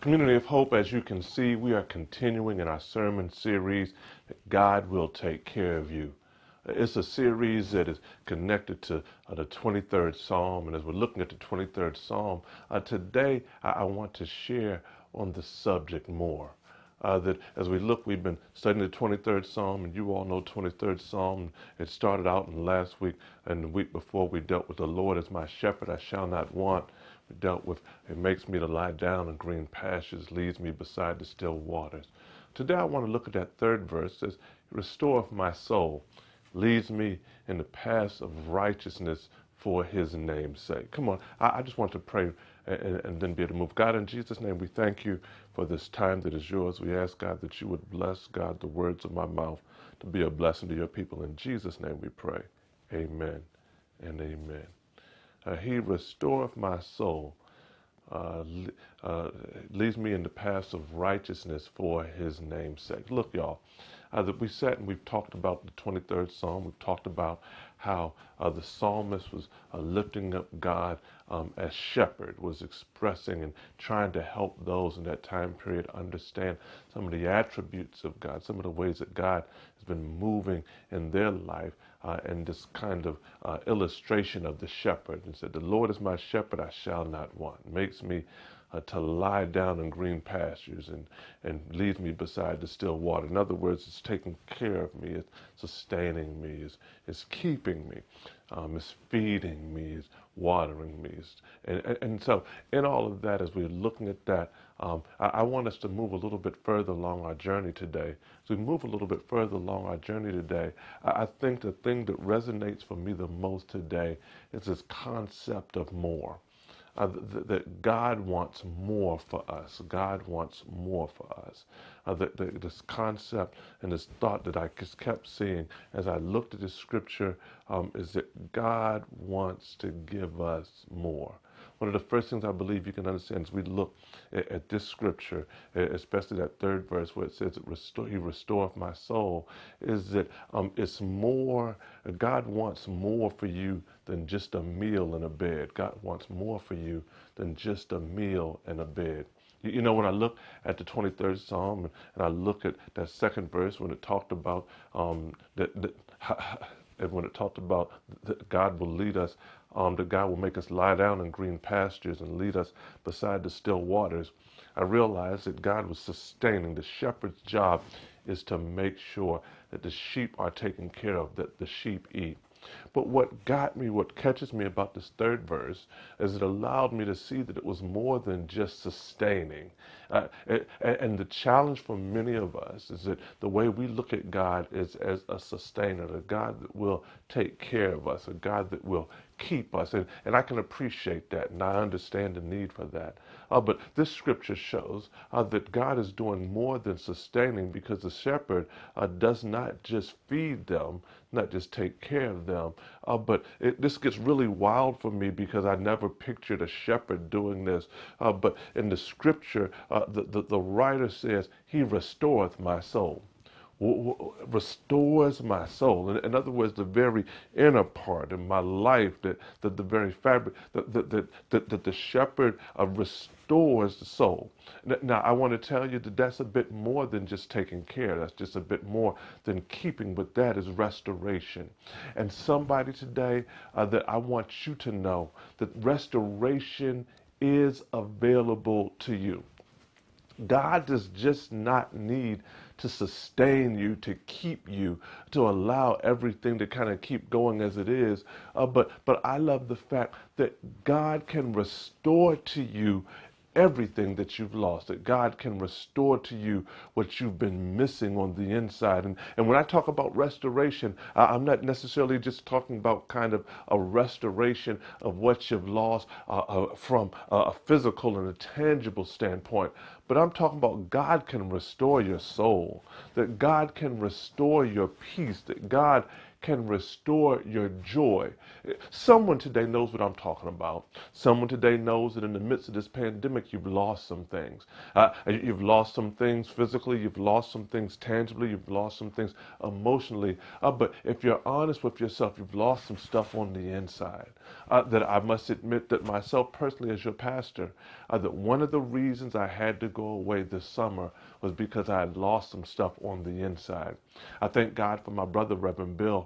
Community of Hope, as you can see, we are continuing in our sermon series God will take care of you. It's a series that is connected to uh, the 23rd Psalm. And as we're looking at the 23rd Psalm, uh, today I-, I, want to share on the subject more. Uh, that as we look, we've been studying the 23rd Psalm, and you all know 23rd Psalm. It started out in last week and the week before we dealt with the Lord as my shepherd, I shall not want dealt with. It makes me to lie down in green pastures, leads me beside the still waters. Today I want to look at that third verse. It says, Restore my soul, leads me in the paths of righteousness for his name's sake. Come on, I, I just want to pray and, and, then be able to move. God, in Jesus' name, we thank you for this time that is yours. We ask, God, that you would bless, God, the words of my mouth to be a blessing to your people. In Jesus' name we pray. Amen and amen. Uh, he restoreth my soul, uh, uh, leads me in the paths of righteousness for his name's sake. Look, y'all, uh, that we sat and we've talked about the 23rd Psalm. We've talked about how uh, the psalmist was uh, lifting up God um, as shepherd, was expressing and trying to help those in that time period understand some of the attributes of God, some of the ways that God has been moving in their life, uh, and this kind of uh, illustration of the shepherd. And said, The Lord is my shepherd, I shall not want. Makes me uh, to lie down in green pastures and, and leads me beside the still water. In other words, it's taking care of me, it's sustaining me, it's, it's keeping me, um, it's feeding me, it's watering me. And, and, and, so, in all of that, as we're looking at that, um, I, I, want us to move a little bit further along our journey today. As we move a little bit further along our journey today, I, I think the thing that resonates for me the most today is this concept of more uh, th- that God wants more for us. God wants more for us. Uh, the, the, this concept and this thought that I just kept seeing as I looked at this scripture um, is that God wants to give us more. One of the first things I believe you can understand as we look at, at this scripture, especially that third verse where it says, restore, He restoreth my soul, is that um, it's more, God wants more for you than just a meal and a bed. God wants more for you than just a meal and a bed. You know, when I look at the 23rd Psalm and I look at that second verse when it talked about um, that, that and when it talked about that God will lead us, um, that God will make us lie down in green pastures and lead us beside the still waters, I realized that God was sustaining. The shepherd's job is to make sure that the sheep are taken care of, that the sheep eat. But what got me, what catches me about this third verse, is it allowed me to see that it was more than just sustaining. Uh, and, the challenge for many of us is that the way we look at God is as a sustainer, a God that will take care of us, a God that will keep us. And, and I can appreciate that, and I understand the need for that. Uh, but this scripture shows uh, that God is doing more than sustaining because the shepherd uh, does not just feed them, not just take care of them. Uh, but it, this gets really wild for me because I never pictured a shepherd doing this. Uh, but in the scripture, uh, the, the, the writer says, He restoreth my soul restores my soul. In, in, other words, the very inner part of my life, that, that the very fabric, that, that, that, that, that the shepherd uh, restores the soul. Now, I want to tell you that that's a bit more than just taking care. That's just a bit more than keeping, but that is restoration. And somebody today uh, that I want you to know that restoration is available to you. God does just not need to sustain you, to keep you, to allow everything to kind of keep going as it is. Uh, but but I love the fact that God can restore to you everything that you've lost, that God can restore to you what you've been missing on the inside. And, and when I talk about restoration, uh, I'm not necessarily just talking about kind of a restoration of what you've lost uh, uh, from a physical and a tangible standpoint, but I'm talking about God can restore your soul, that God can restore your peace, that God can restore your joy. Someone today knows what I'm talking about. Someone today knows that in the midst of this pandemic, you've lost some things. Uh, you've lost some things physically, you've lost some things tangibly, you've lost some things emotionally. Uh, but if you're honest with yourself, you've lost some stuff on the inside. Uh, that I must admit that myself personally, as your pastor, uh, that one of the reasons I had to go away this summer was because I had lost some stuff on the inside. I thank God for my brother, Reverend Bill,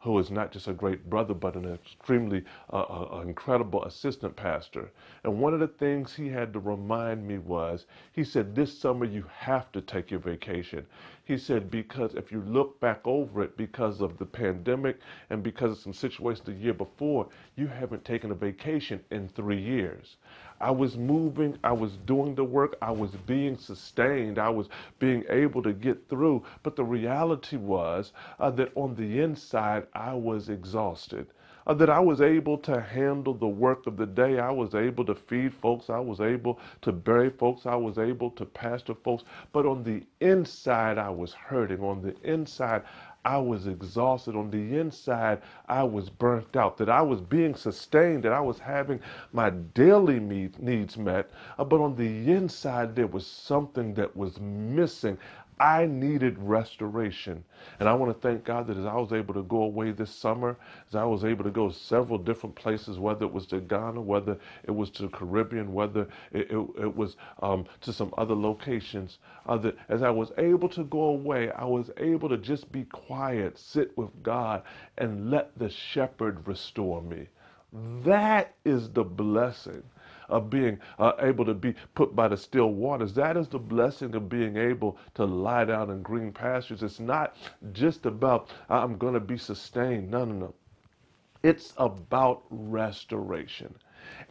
who is not just a great brother, but an extremely uh, uh, incredible assistant pastor. And one of the things he had to remind me was, he said, this summer you have to take your vacation. He said, because if you look back over it, because of the pandemic and because of some situations the year before, you haven't taken a vacation in three years. I was moving, I was doing the work, I was being sustained, I was being able to get through. But the reality was uh, that on the inside, I was exhausted. Uh, that I was able to handle the work of the day. I was able to feed folks. I was able to bury folks. I was able to pastor folks. But on the inside, I was hurting. On the inside, I was exhausted. On the inside, I was burnt out, that I was being sustained, that I was having my daily needs met. Uh, but on the inside, there was something that was missing. I needed restoration. And I want to thank God that as I was able to go away this summer, as I was able to go several different places, whether it was to Ghana, whether it was to the Caribbean, whether it, it, it was um, to some other locations, as I was able to go away, I was able to just be quiet, sit with God, and let the shepherd restore me. That is the blessing of being uh, able to be put by the still waters. That is the blessing of being able to lie down in green pastures. It's not just about, I'm going to be sustained. No, no, no. It's about restoration.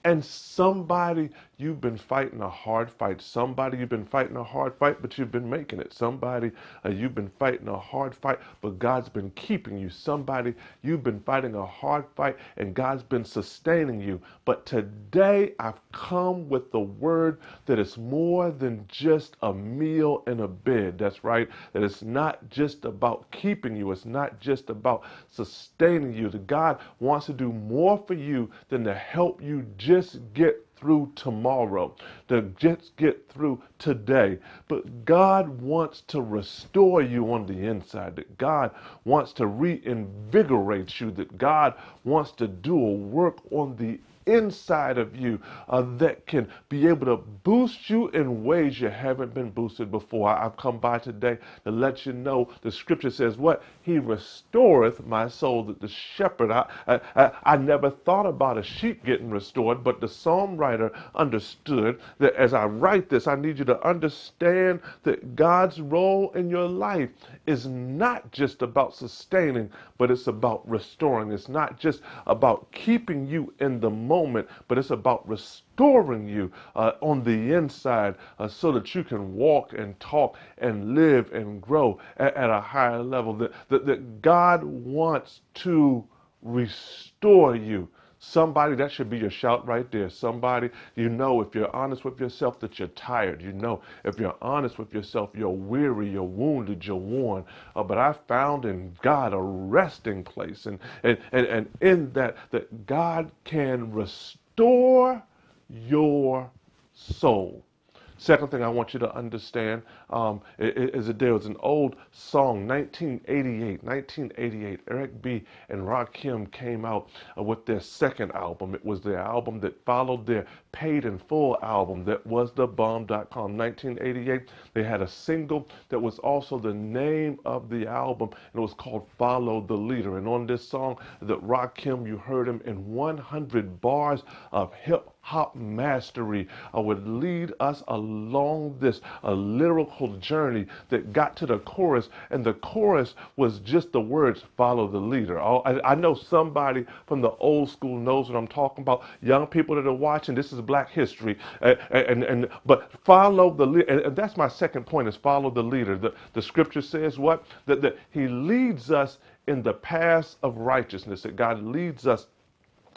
And somebody, you've been fighting a hard fight. Somebody, you've been fighting a hard fight, but you've been making it. Somebody, uh, you've been fighting a hard fight, but God's been keeping you. Somebody, you've been fighting a hard fight, and God's been sustaining you. But today, I've come with the word that it's more than just a meal and a bed. That's right. That it's not just about keeping you, it's not just about sustaining you. That God wants to do more for you than to help you just get through tomorrow, to just get through today. But God wants to restore you on the inside, that God wants to reinvigorate you, that God wants to do a work on the inside of you uh, that can be able to boost you in ways you haven't been boosted before. I've come by today to let you know the scripture says what? He restoreth my soul. That the shepherd, I, I, I never thought about a sheep getting restored, but the psalm writer understood that as I write this, I need you to understand that God's role in your life is not just about sustaining, but it's about restoring. It's not just about keeping you in the moment moment, but it's about restoring you uh, on the inside uh, so that you can walk and talk and live and grow at, at a higher level. That, that, that God wants to restore you. Somebody, that should be your shout right there. Somebody, you know, if you're honest with yourself, that you're tired. You know, if you're honest with yourself, you're weary, you're wounded, you're worn. Uh, but I found in God a resting place. And, and, and, and in that, that God can restore your soul. Second thing I want you to understand um, is that there was an old song, 1988. 1988, Eric B. and Rakim came out uh, with their second album. It was their album that followed their paid in full album that was thebomb.com. 1988, they had a single that was also the name of the album, and it was called Follow the Leader. And on this song, that Rakim, you heard him in 100 bars of hip hop mastery uh, would lead us along this a lyrical journey that got to the chorus, and the chorus was just the words "follow the leader." Oh, I, I know somebody from the old school knows what I'm talking about. Young people that are watching, this is Black History, and and but follow the and, and that's my second point: is follow the leader. The the scripture says what that that He leads us in the paths of righteousness. That God leads us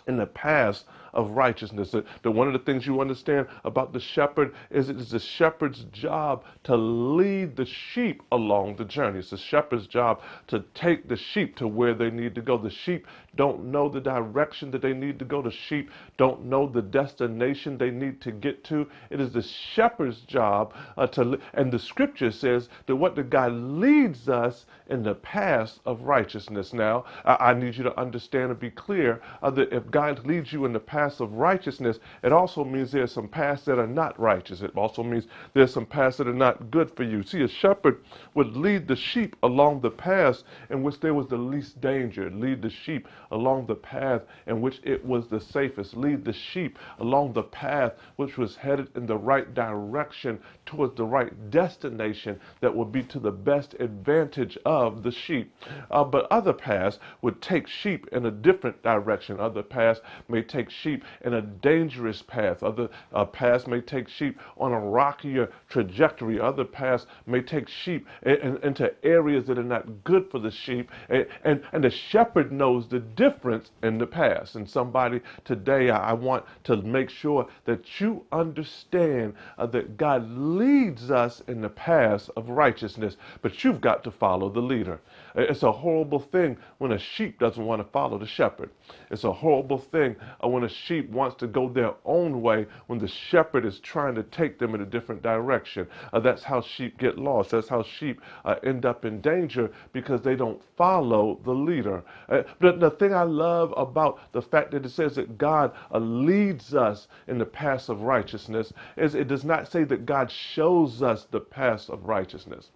in the paths of righteousness. That, that one of the things you understand about the shepherd is it is the shepherd's job to lead the sheep along the journey. It's the shepherd's job to take the sheep to where they need to go. The sheep don't know the direction that they need to go. The sheep don't know the destination they need to get to. It is the shepherd's job uh, to, and the scripture says that what the God leads us in the path of righteousness. Now, I, I need you to understand and be clear uh, that if God leads you in the path of righteousness, it also means there's some paths that are not righteous. It also means there's some paths that are not good for you. See, a shepherd would lead the sheep along the paths in which there was the least danger, lead the sheep along the path in which it was the safest, lead the sheep along the path which was headed in the right direction towards the right destination that would be to the best advantage of the sheep. Uh, but other paths would take sheep in a different direction. Other paths may take sheep in a dangerous path. Other uh, paths may take sheep on a rockier trajectory. Other paths may take sheep in, in, into areas that are not good for the sheep. And, and, and the shepherd knows the difference in the past. And somebody today, I, want to make sure that you understand uh, that God leads us in the paths of righteousness, but you've got to follow the leader. It's a horrible thing when a sheep doesn't want to follow the shepherd. It's a horrible thing uh, when a sheep wants to go their own way when the shepherd is trying to take them in a different direction. Uh, that's how sheep get lost. That's how sheep uh, end up in danger because they don't follow the leader. Uh, but the thing I love about the fact that it says that God leads us in the paths of righteousness is it does not say that God shows us the paths of righteousness.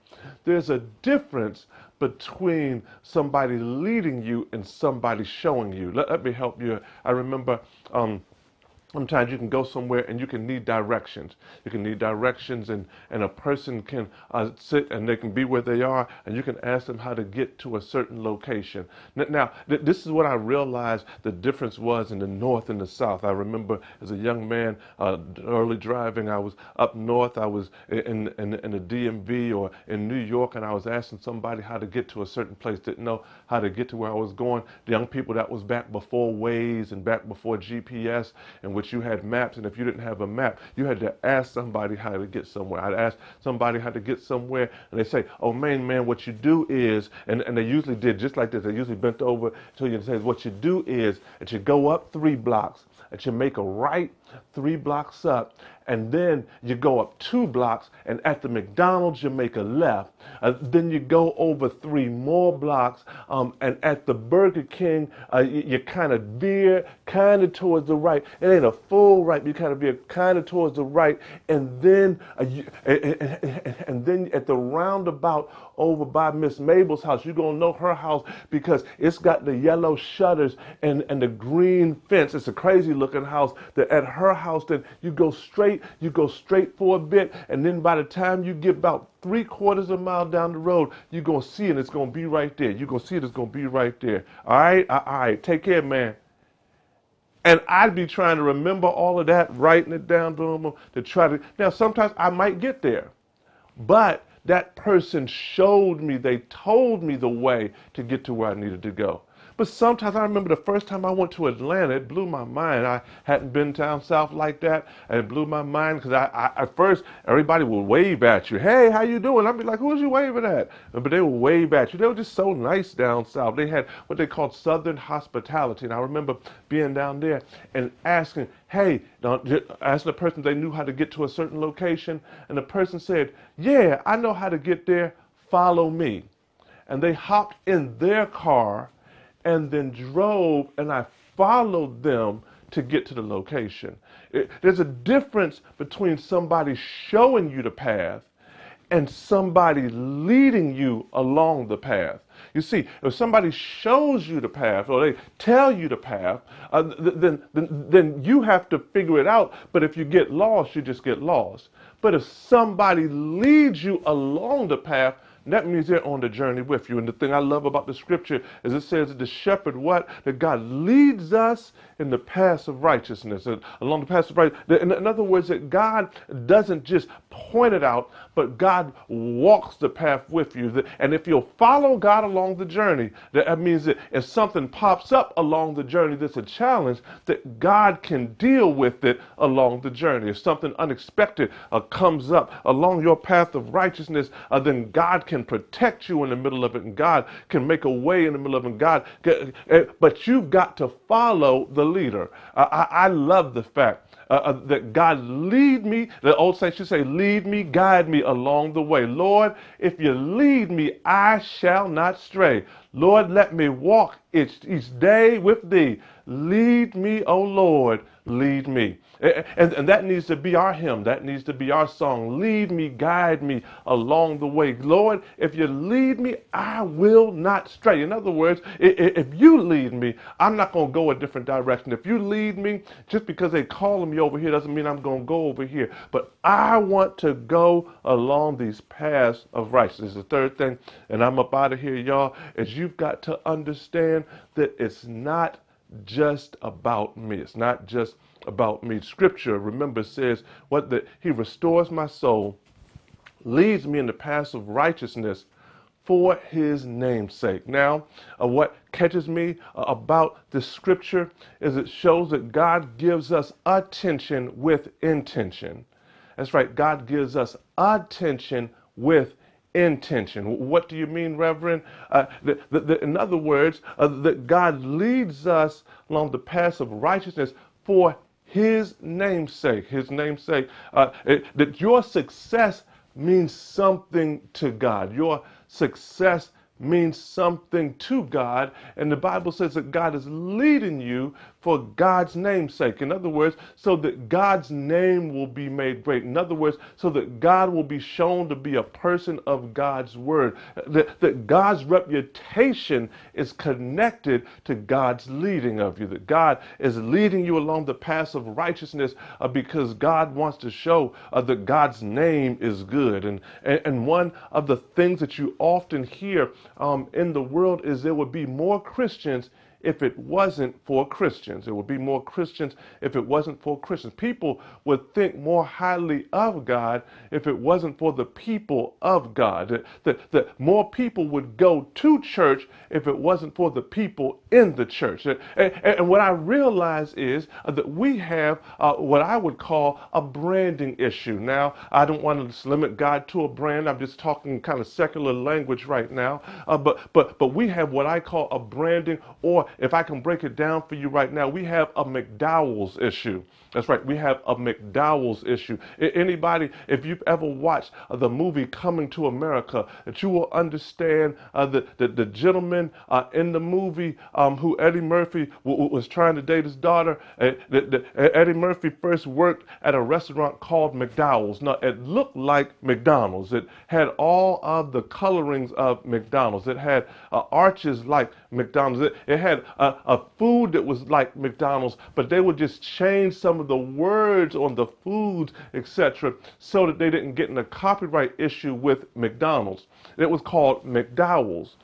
There's a difference between somebody leading you and somebody showing you. Let, let me help you. I remember um, Sometimes you can go somewhere and you can need directions. You can need directions, and, and a person can uh, sit and they can be where they are, and you can ask them how to get to a certain location. Now, th- this is what I realized the difference was in the north and the south. I remember as a young man, uh, early driving, I was up north, I was in, in, in the DMV or in New York, and I was asking somebody how to get to a certain place, didn't know how to get to where I was going. The young people that was back before Waze and back before GPS, and which you had maps, and if you didn't have a map, you had to ask somebody how to get somewhere. I'd ask somebody how to get somewhere, and they say, "Oh man, man, what you do is," and, and they usually did just like this. They usually bent over to you and says, "What you do is that you go up three blocks, that you make a right three blocks up, and then you go up two blocks, and at the McDonald's you make a left. Uh, then you go over three more blocks, um, and at the Burger King uh, you, you kind of veer kind of towards the right. It ain't a full right, you kind of veer kind of towards the right, and then uh, you, and, and, and then at the roundabout over by Miss Mabel's house, you're gonna know her house because it's got the yellow shutters and, and the green fence. It's a crazy looking house. That at her house, then you go straight, you go straight for a bit, and then by the time you get about three quarters of a mile down the road, you're gonna see it, it's gonna be right there. You're gonna see it, it's gonna be right there. All right, all right, take care, man. And I'd be trying to remember all of that, writing it down, to try to. Now, sometimes I might get there, but that person showed me, they told me the way to get to where I needed to go. But sometimes I remember the first time I went to Atlanta, it blew my mind. I hadn't been down south like that, and it blew my mind because I, I, at first everybody would wave at you, "Hey, how you doing?" I'd be like, "Who's you waving at?" But they would wave at you. They were just so nice down south. They had what they called Southern hospitality, and I remember being down there and asking, "Hey," asking the person they knew how to get to a certain location, and the person said, "Yeah, I know how to get there. Follow me." And they hopped in their car and then drove and I followed them to get to the location. It, there's a difference between somebody showing you the path and somebody leading you along the path. You see, if somebody shows you the path or they tell you the path, uh, then, then, then you have to figure it out. But if you get lost, you just get lost. But if somebody leads you along the path, that means they're on the journey with you. And the thing I love about the scripture is it says that the shepherd, what? That God leads us in the path of righteousness, along the path of righteousness. In, in other words, that God doesn't just point it out, but God walks the path with you. And if you'll follow God along the journey, that means that if something pops up along the journey that's a challenge, that God can deal with it along the journey. If something unexpected uh, comes up along your path of righteousness, uh, then God can protect you in the middle of it, and God can make a way in the middle of it. God, uh, but you've got to follow the leader. I, I love the fact uh, uh, that God lead me. The old saints should say, lead me, guide me along the way. Lord, if you lead me, I shall not stray. Lord, let me walk each, each day with thee. Lead me, O Lord, lead me. And, and that needs to be our hymn. That needs to be our song. Lead me, guide me along the way. Lord, if you lead me, I will not stray. In other words, if you lead me, I'm not going to go a different direction. If you lead me, just because they're calling me over here doesn't mean I'm going to go over here. But I want to go along these paths of righteousness. The third thing, and I'm up out of here, y'all, is you've got to understand that it's not just about me. It's not just about me. Scripture, remember, says what that He restores my soul, leads me in the paths of righteousness for His name's sake. Now, uh, what catches me uh, about this scripture is it shows that God gives us attention with intention. That's right, God gives us attention with intention. What do you mean, Reverend? Uh, the, the, the, in other words, uh, that God leads us along the path of righteousness for His namesake. His namesake. Uh, it, that your success means something to God. Your success means something to God. And the Bible says that God is leading you for God's name's sake. In other words, so that God's name will be made great. In other words, so that God will be shown to be a person of God's word. That, that God's reputation is connected to God's leading of you. That God is leading you along the path of righteousness uh, because God wants to show uh, that God's name is good. And, and, and one of the things that you often hear um, in the world is there would be more Christians if it wasn't for Christians. There would be more Christians if it wasn't for Christians. People would think more highly of God if it wasn't for the people of God. That, that, that more people would go to church if it wasn't for the people in the church. And, and, and what I realize is that we have uh, what I would call a branding issue. Now, I don't want to limit God to a brand. I'm just talking kind of secular language right now. Uh, but, but, but we have what I call a branding or if I can break it down for you right now, we have a McDowell's issue. That's right, we have a McDowell's issue. Anybody, if you've ever watched uh, the movie Coming to America, that you will understand uh, that the, the gentleman uh, in the movie um, who Eddie Murphy was trying to date his daughter, uh, the, the, Eddie Murphy first worked at a restaurant called McDowell's. Now, it looked like McDonald's. It had all of the colorings of McDonald's. It had uh, arches like McDonald's. It, had a, a food that was like McDonald's, but they would just change some of the words on the foods, etc., so that they didn't get in a copyright issue with McDonald's. It was called McDowell's.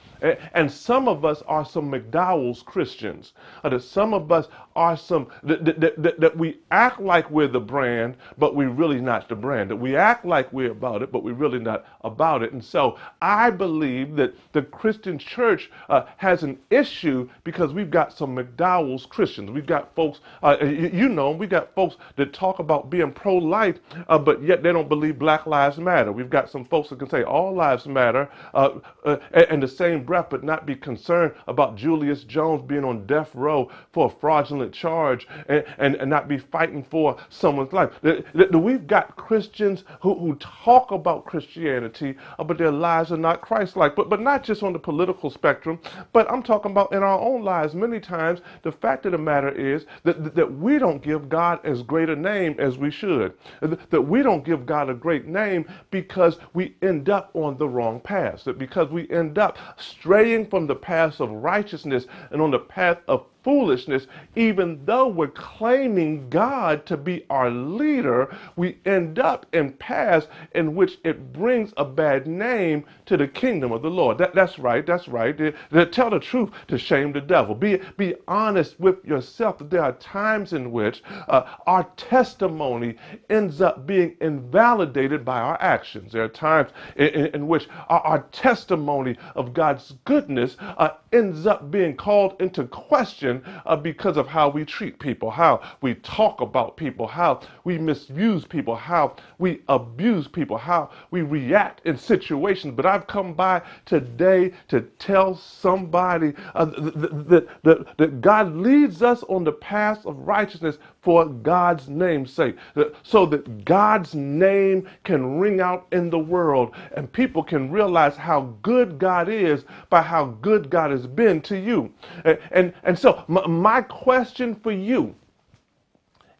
And some of us are some McDowell's Christians. That some of us are some, that, that, that, that, we act like we're the brand, but we're really not the brand. That we act like we're about it, but we're really not about it. And so I believe that the Christian church uh, has an issue because we've got some McDowell's Christians. We've got folks, uh, you, you know, we've got folks that talk about being pro life, uh, but yet they don't believe Black Lives Matter. We've got some folks that can say all lives matter uh, uh, and the same breath, but not be concerned about Julius Jones being on death row for a fraudulent charge and, and, and not be fighting for someone's life. We've got Christians who, who talk about Christianity, uh, but their lives are not Christ like. But, but not just on the political spectrum, but I'm talking about in our own lives. Many times, the fact of the matter is that, that we don't give God as great a name as we should. That we don't give God a great name because we end up on the wrong path. That because we end up straying from the path of righteousness and on the path of foolishness, even though we're claiming God to be our leader, we end up in paths in which it brings a bad name to the kingdom of the Lord. That, that's right, that's right. To tell the truth to shame the devil. Be, be honest with yourself there are times in which uh, our testimony ends up being invalidated by our actions. There are times in, in, in which our, our, testimony of God's goodness uh, ends up being called into question uh, because of how we treat people, how we talk about people, how we misuse people, how we abuse people, how we react in situations. But I've come by today to tell somebody uh, that, that, that God leads us on the path of righteousness for God's name's sake, uh, so that God's name can ring out in the world and people can realize how good God is by how good God has been to you. And, and, and so, my, my question for you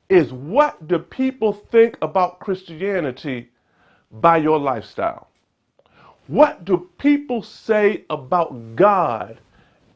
is what do people think about Christianity by your lifestyle? What do people say about God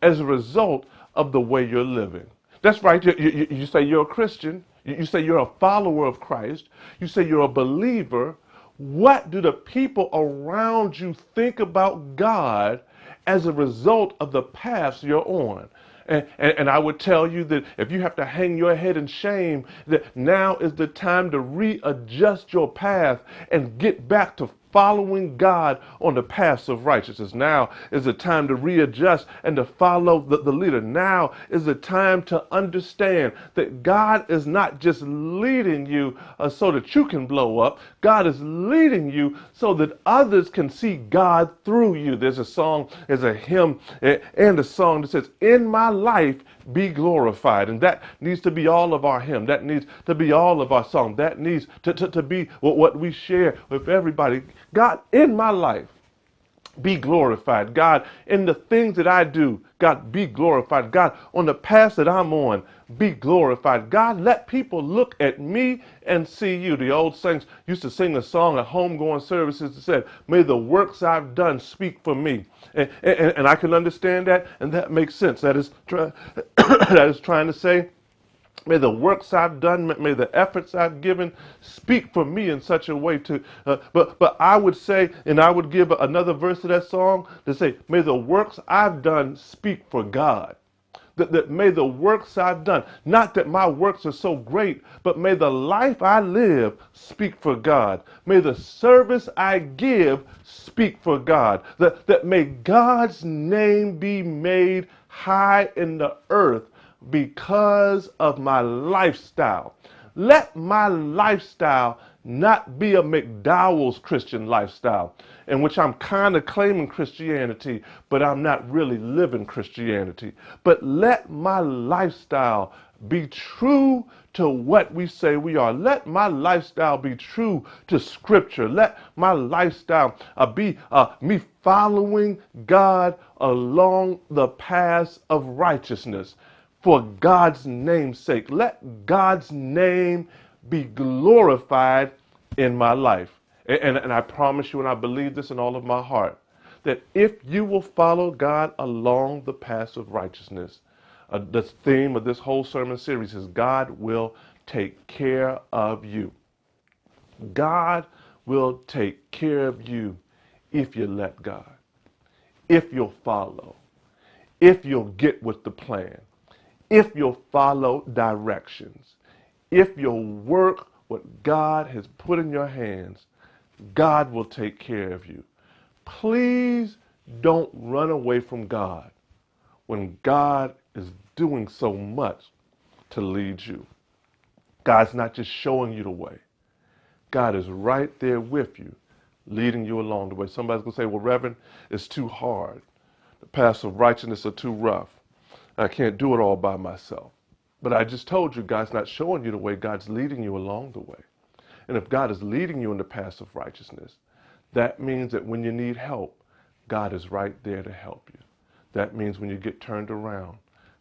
as a result of the way you're living? That's right. You, you, you say you're a Christian. You, you say you're a follower of Christ. You say you're a believer. What do the people around you think about God as a result of the paths you're on? And, and, and, I would tell you that if you have to hang your head in shame, that now is the time to readjust your path and get back to following God on the paths of righteousness. Now is the time to readjust and to follow the, the leader. Now is the time to understand that God is not just leading you uh, so that you can blow up. God is leading you so that others can see God through you. There's a song, there's a hymn eh, and a song that says, In my life, be glorified. And that needs to be all of our hymn. That needs to be all of our song. That needs to, to, to be what, what we share with everybody. God, in my life, be glorified. God, in the things that I do, God, be glorified. God, on the path that I'm on, be glorified. God, let people look at me and see you. The old saints used to sing a song at homegoing services that said, May the works I've done speak for me. And, and, and I can understand that, and that makes sense. That is, try, that is trying to say, May the works I've done, may the efforts I've given speak for me in such a way to. Uh, but but I would say, and I would give another verse of that song to say, may the works I've done speak for God. That, that may the works I've done, not that my works are so great, but may the life I live speak for God. May the service I give speak for God. That, that may God's name be made high in the earth because of my lifestyle. Let my lifestyle not be a McDowell's Christian lifestyle in which I'm kind of claiming Christianity, but I'm not really living Christianity. But let my lifestyle be true to what we say we are. Let my lifestyle be true to Scripture. Let my lifestyle uh, be uh, me following God along the paths of righteousness for God's name's sake. Let God's name be glorified in my life. And, and, I promise you, and I believe this in all of my heart, that if you will follow God along the path of righteousness, uh, the theme of this whole sermon series is God will take care of you. God will take care of you if you let God, if you'll follow, if you'll get with the plan if you'll follow directions, if you'll work what God has put in your hands, God will take care of you. Please don't run away from God when God is doing so much to lead you. God's not just showing you the way. God is right there with you, leading you along the way. Somebody's going to say, well, Reverend, it's too hard. The paths of righteousness are too rough. I can't do it all by myself. But I just told you, God's not showing you the way, God's leading you along the way. And if God is leading you in the path of righteousness, that means that when you need help, God is right there to help you. That means when you get turned around,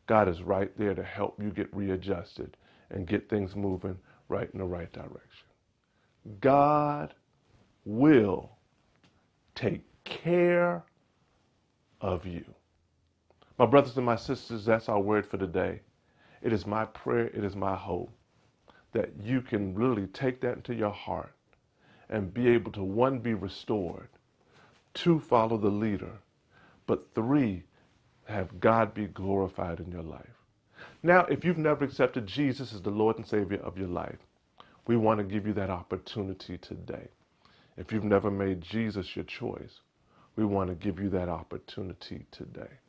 God is right there to help you get readjusted and get things moving right in the right direction. God will take care of you. My brothers and my sisters, that's our word for today. It is my prayer, it is my hope that you can really take that into your heart and be able to, one, be restored, two, follow the leader, but three, have God be glorified in your life. Now, if you've never accepted Jesus as the Lord and Savior of your life, we want to give you that opportunity today. If you've never made Jesus your choice, we want to give you that opportunity today.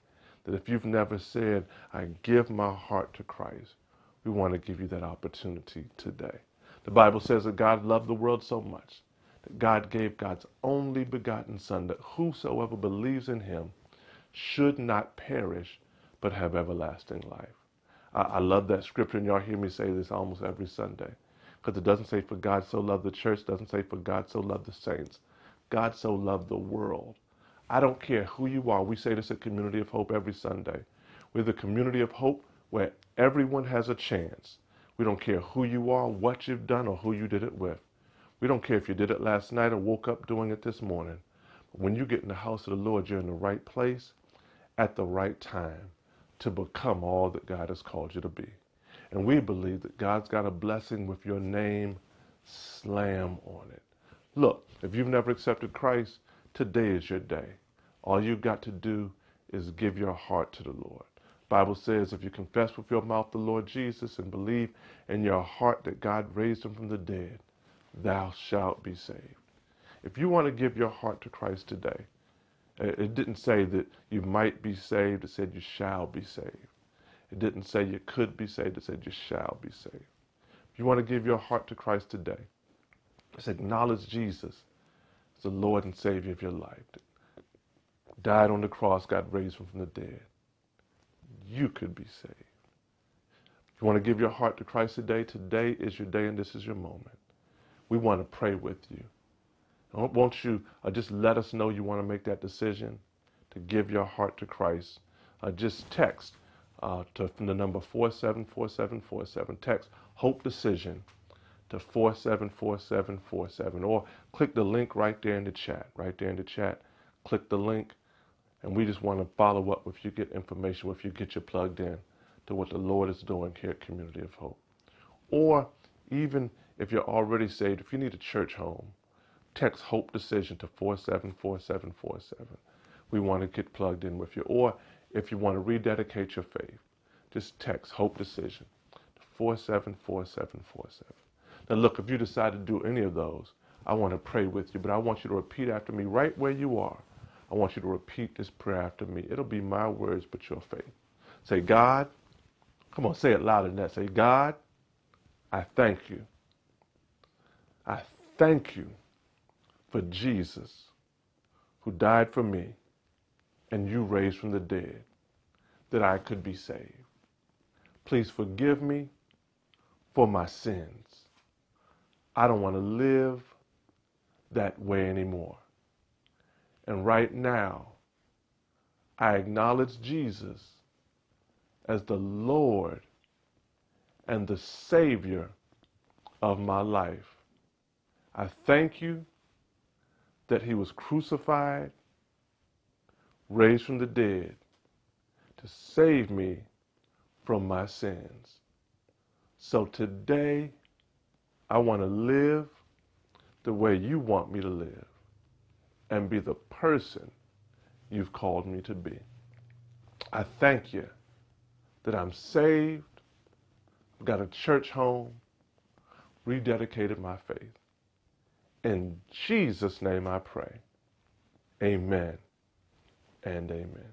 That if you've never said, I give my heart to Christ, we want to give you that opportunity today. The Bible says that God loved the world so much that God gave God's only begotten Son, that whosoever believes in him should not perish, but have everlasting life. I, I love that scripture, and y'all hear me say this almost every Sunday. Because it doesn't say, for God so loved the church, doesn't say, for God so loved the saints. God so loved the world. I don't care who you are. We say this at Community of Hope every Sunday. We're the community of hope where everyone has a chance. We don't care who you are, what you've done, or who you did it with. We don't care if you did it last night or woke up doing it this morning. But when you get in the house of the Lord, you're in the right place at the right time to become all that God has called you to be. And we believe that God's got a blessing with your name slam on it. Look, if you've never accepted Christ, today is your day. All you've got to do is give your heart to the Lord. Bible says if you confess with your mouth the Lord Jesus and believe in your heart that God raised him from the dead, thou shalt be saved. If you want to give your heart to Christ today, it didn't say that you might be saved, it said you shall be saved. It didn't say you could be saved, it said you shall be saved. If you want to give your heart to Christ today, just acknowledge Jesus the Lord and Savior of your life. Died on the cross, got raised from the dead. You could be saved. If you want to give your heart to Christ today, today is your day and this is your moment. We want to pray with you. Won't you uh, just let us know you want to make that decision to give your heart to Christ? Uh, just text uh, to from the number 474747. Text Hope Decision to 474747 or click the link right there in the chat. Right there in the chat. Click the link and we just want to follow up with you, get information with you, get you plugged in to what the Lord is doing here at Community of Hope. Or even if you're already saved, if you need a church home, text Hope Decision to 474747. We want to get plugged in with you. Or if you want to rededicate your faith, just text Hope Decision to 474747. Now, look, if you decide to do any of those, I want to pray with you, but I want you to repeat after me right where you are. I want you to repeat this prayer after me. It'll be my words, but your faith. Say, God, come on, say it louder than that. Say, God, I thank you. I thank you for Jesus who died for me and you raised from the dead that I could be saved. Please forgive me for my sins. I don't want to live that way anymore. And right now, I acknowledge Jesus as the Lord and the Savior of my life. I thank you that he was crucified, raised from the dead to save me from my sins. So today, I want to live the way you want me to live and be the person you've called me to be. I thank you that I'm saved, I've got a church home, rededicated my faith. In Jesus' name I pray. Amen and amen.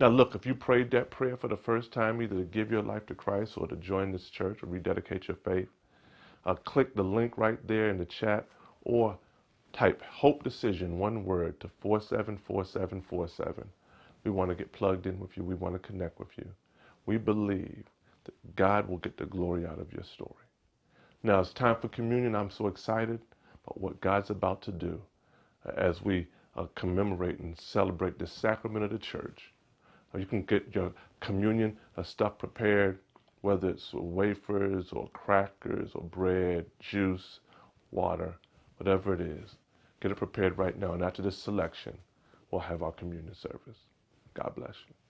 Now, look, if you prayed that prayer for the first time, either to give your life to Christ or to join this church or rededicate your faith, uh, click the link right there in the chat or type Hope Decision, one word, to 474747. We want to get plugged in with you. We want to connect with you. We believe that God will get the glory out of your story. Now it's time for communion. I'm so excited about what God's about to do uh, as we uh, commemorate and celebrate the sacrament of the church. Uh, you can get your communion uh, stuff prepared, whether it's wafers or crackers or bread, juice, water, whatever it is. Get it prepared right now. And after this selection, we'll have our communion service. God bless you.